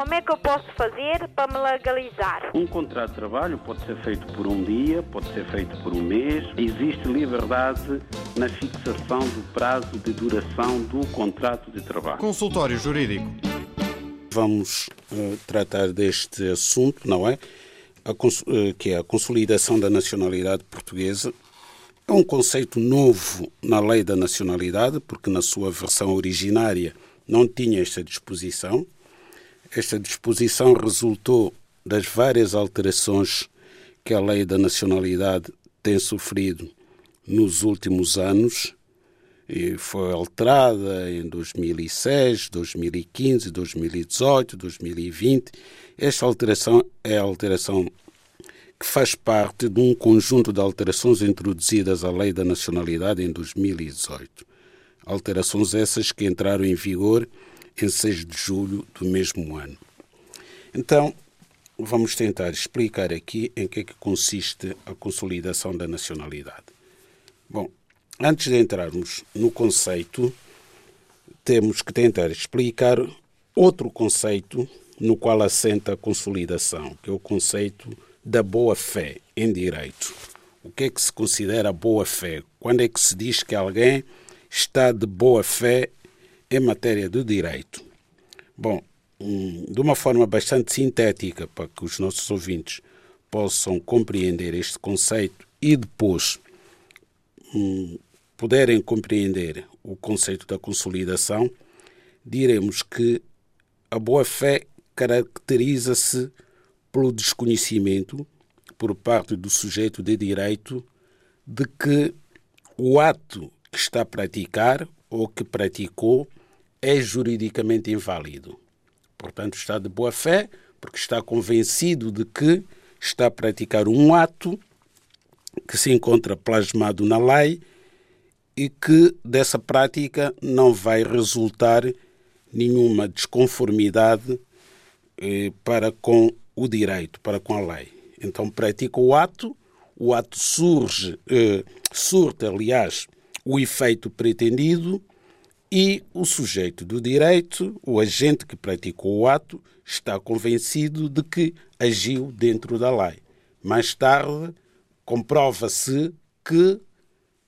Como é que eu posso fazer para me legalizar? Um contrato de trabalho pode ser feito por um dia, pode ser feito por um mês. Existe liberdade na fixação do prazo de duração do contrato de trabalho. Consultório Jurídico. Vamos uh, tratar deste assunto, não é? A, uh, que é a consolidação da nacionalidade portuguesa. É um conceito novo na lei da nacionalidade, porque na sua versão originária não tinha esta disposição. Esta disposição resultou das várias alterações que a lei da nacionalidade tem sofrido nos últimos anos e foi alterada em 2006, 2015, 2018, 2020. Esta alteração é a alteração que faz parte de um conjunto de alterações introduzidas à Lei da Nacionalidade em 2018. Alterações essas que entraram em vigor em 6 de julho do mesmo ano. Então, vamos tentar explicar aqui em que é que consiste a consolidação da nacionalidade. Bom, antes de entrarmos no conceito, temos que tentar explicar outro conceito no qual assenta a consolidação, que é o conceito da boa-fé em direito. O que é que se considera boa-fé? Quando é que se diz que alguém está de boa-fé em matéria de direito. Bom, hum, de uma forma bastante sintética, para que os nossos ouvintes possam compreender este conceito e depois hum, puderem compreender o conceito da consolidação, diremos que a boa-fé caracteriza-se pelo desconhecimento por parte do sujeito de direito de que o ato que está a praticar ou que praticou é juridicamente inválido. Portanto, está de boa fé, porque está convencido de que está a praticar um ato que se encontra plasmado na lei e que dessa prática não vai resultar nenhuma desconformidade eh, para com o direito, para com a lei. Então pratica o ato, o ato surge, eh, surte, aliás, o efeito pretendido e o sujeito do direito, o agente que praticou o ato, está convencido de que agiu dentro da lei. Mais tarde, comprova-se que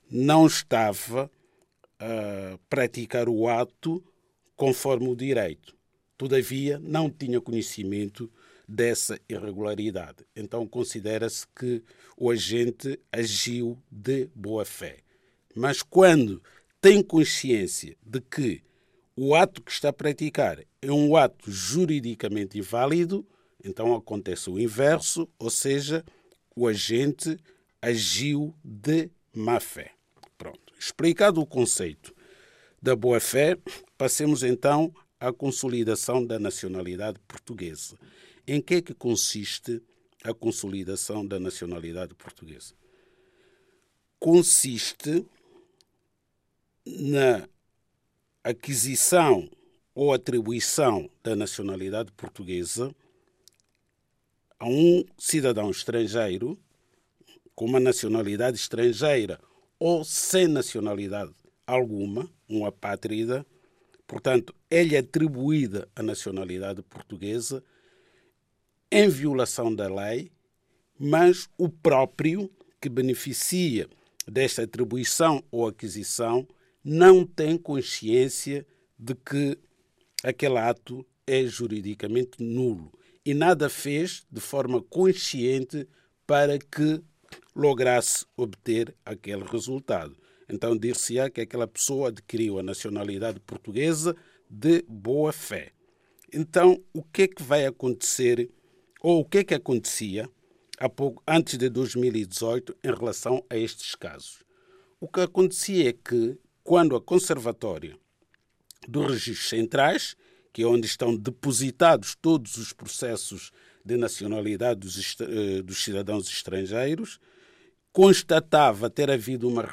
não estava a praticar o ato conforme o direito. Todavia, não tinha conhecimento dessa irregularidade. Então, considera-se que o agente agiu de boa fé. Mas quando tem consciência de que o ato que está a praticar é um ato juridicamente inválido, então acontece o inverso, ou seja, o agente agiu de má fé. Pronto. Explicado o conceito da boa fé, passemos então à consolidação da nacionalidade portuguesa. Em que é que consiste a consolidação da nacionalidade portuguesa? Consiste na aquisição ou atribuição da nacionalidade portuguesa a um cidadão estrangeiro com uma nacionalidade estrangeira ou sem nacionalidade alguma, um apátrida, portanto, é-lhe atribuída a nacionalidade portuguesa em violação da lei, mas o próprio que beneficia desta atribuição ou aquisição não tem consciência de que aquele ato é juridicamente nulo e nada fez de forma consciente para que lograsse obter aquele resultado. Então, dir-se-á que aquela pessoa adquiriu a nacionalidade portuguesa de boa fé. Então, o que é que vai acontecer, ou o que é que acontecia há pouco, antes de 2018 em relação a estes casos? O que acontecia é que quando a Conservatória dos Registros Centrais, que é onde estão depositados todos os processos de nacionalidade dos, eh, dos cidadãos estrangeiros, constatava ter havido uma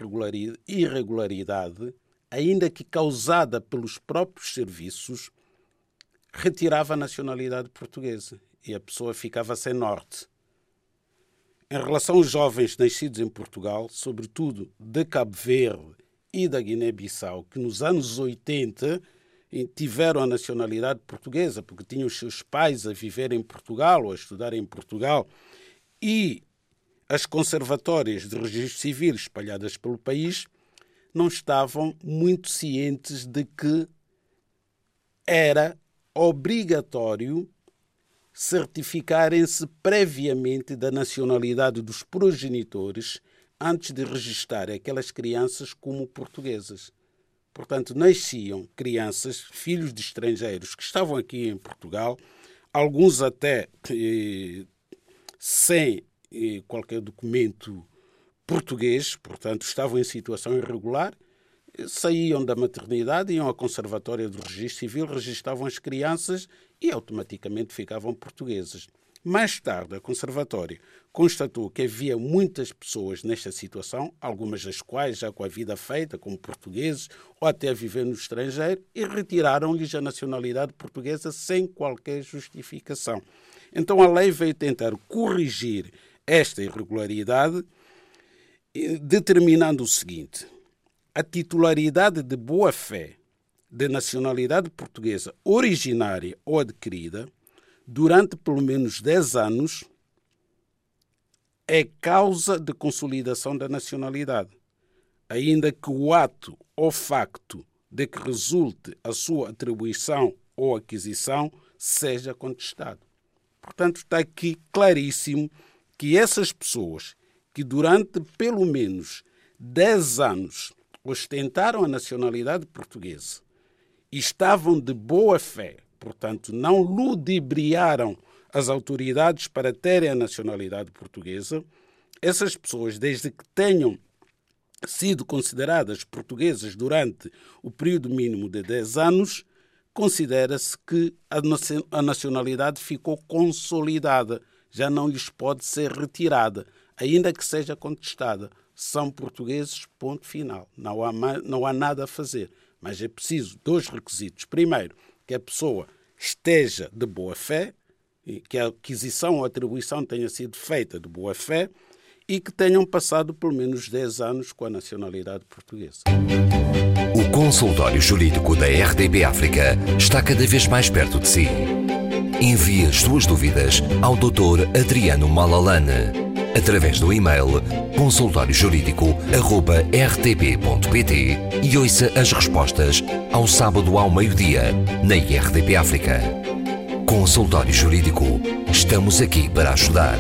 irregularidade, ainda que causada pelos próprios serviços, retirava a nacionalidade portuguesa e a pessoa ficava sem norte. Em relação aos jovens nascidos em Portugal, sobretudo de Cabo Verde e da Guiné-Bissau, que nos anos 80 tiveram a nacionalidade portuguesa, porque tinham os seus pais a viver em Portugal ou a estudar em Portugal, e as conservatórias de registro civil espalhadas pelo país não estavam muito cientes de que era obrigatório certificarem-se previamente da nacionalidade dos progenitores antes de registrar aquelas crianças como portuguesas. Portanto, nasciam crianças, filhos de estrangeiros que estavam aqui em Portugal, alguns até eh, sem eh, qualquer documento português, portanto, estavam em situação irregular, saíam da maternidade, iam ao Conservatório do Registro Civil, registavam as crianças e automaticamente ficavam portuguesas. Mais tarde, a Conservatória constatou que havia muitas pessoas nesta situação, algumas das quais já com a vida feita, como portugueses, ou até viver no estrangeiro, e retiraram-lhes a nacionalidade portuguesa sem qualquer justificação. Então a lei veio tentar corrigir esta irregularidade, determinando o seguinte: a titularidade de boa-fé de nacionalidade portuguesa originária ou adquirida durante pelo menos 10 anos é causa de consolidação da nacionalidade, ainda que o ato ou facto de que resulte a sua atribuição ou aquisição seja contestado. Portanto, está aqui claríssimo que essas pessoas que durante pelo menos 10 anos ostentaram a nacionalidade portuguesa e estavam de boa fé portanto, não ludibriaram as autoridades para terem a nacionalidade portuguesa, essas pessoas, desde que tenham sido consideradas portuguesas durante o período mínimo de 10 anos, considera-se que a nacionalidade ficou consolidada, já não lhes pode ser retirada, ainda que seja contestada. São portugueses, ponto final. Não há, não há nada a fazer. Mas é preciso dois requisitos. Primeiro, que a pessoa esteja de boa fé, que a aquisição ou atribuição tenha sido feita de boa fé e que tenham passado pelo menos 10 anos com a nacionalidade portuguesa. O consultório jurídico da RDB África está cada vez mais perto de si. Envie as suas dúvidas ao Dr. Adriano Malalane através do e-mail consultóriojurídico.rtp.pt e ouça as respostas ao sábado ao meio-dia na IRTP África. Consultório Jurídico. Estamos aqui para ajudar.